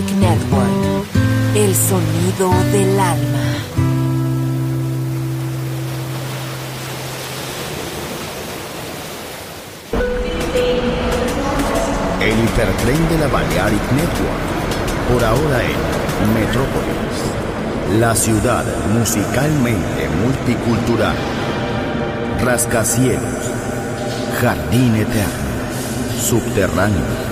Network. El sonido del alma. El hipertren de la Balearic Network. Por ahora en Metrópolis. La ciudad musicalmente multicultural. Rascacielos. Jardín eterno. Subterráneo.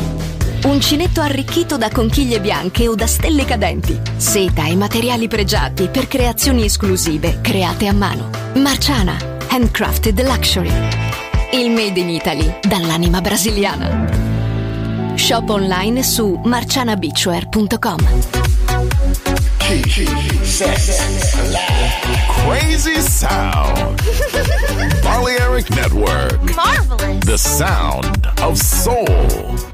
Uncinetto arricchito da conchiglie bianche o da stelle cadenti. Seta e materiali pregiati per creazioni esclusive create a mano. Marciana, handcrafted luxury. Il made in Italy dall'anima brasiliana. Shop online su marcianabeachwear.com. Crazy sound. Balearic Network. Marvelous. The sound of soul.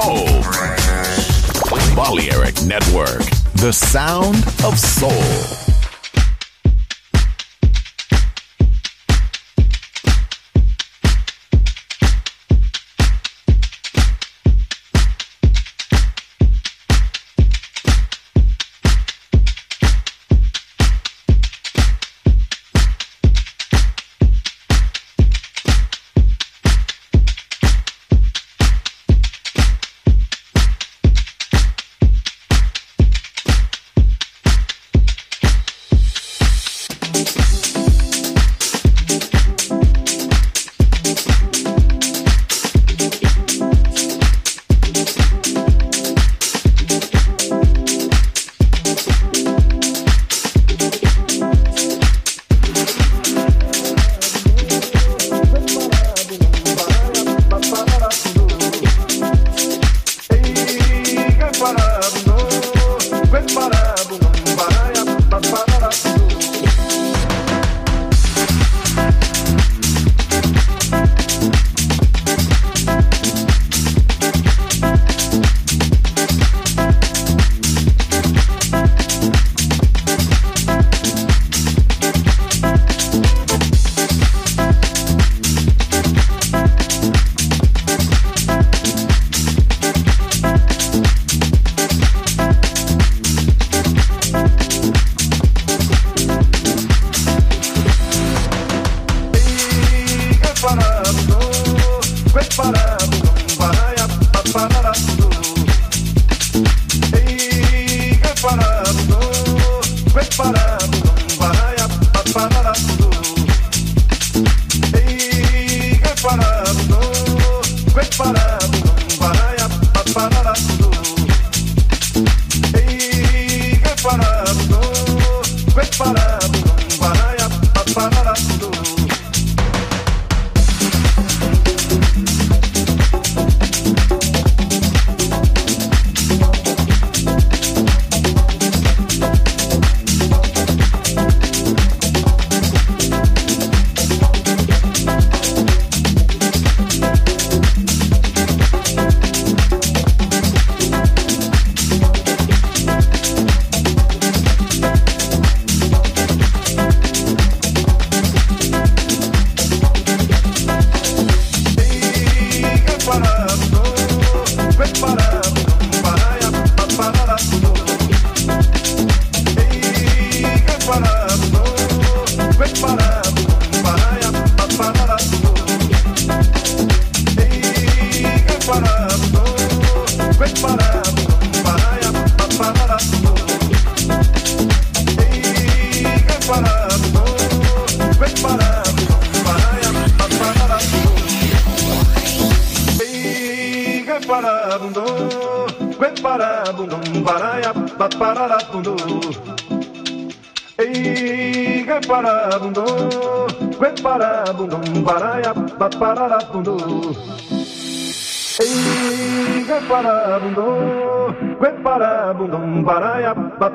Home. Balearic Network, the sound of soul.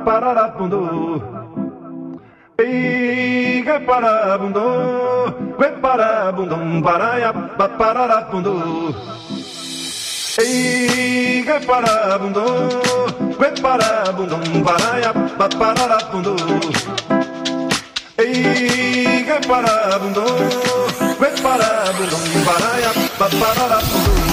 pararabundo, piga parabundo, que parabundum paraia pararabundo, piga parabundo, que parabundum paraia pararabundo, piga parabundo, que parabundum paraia pararabundo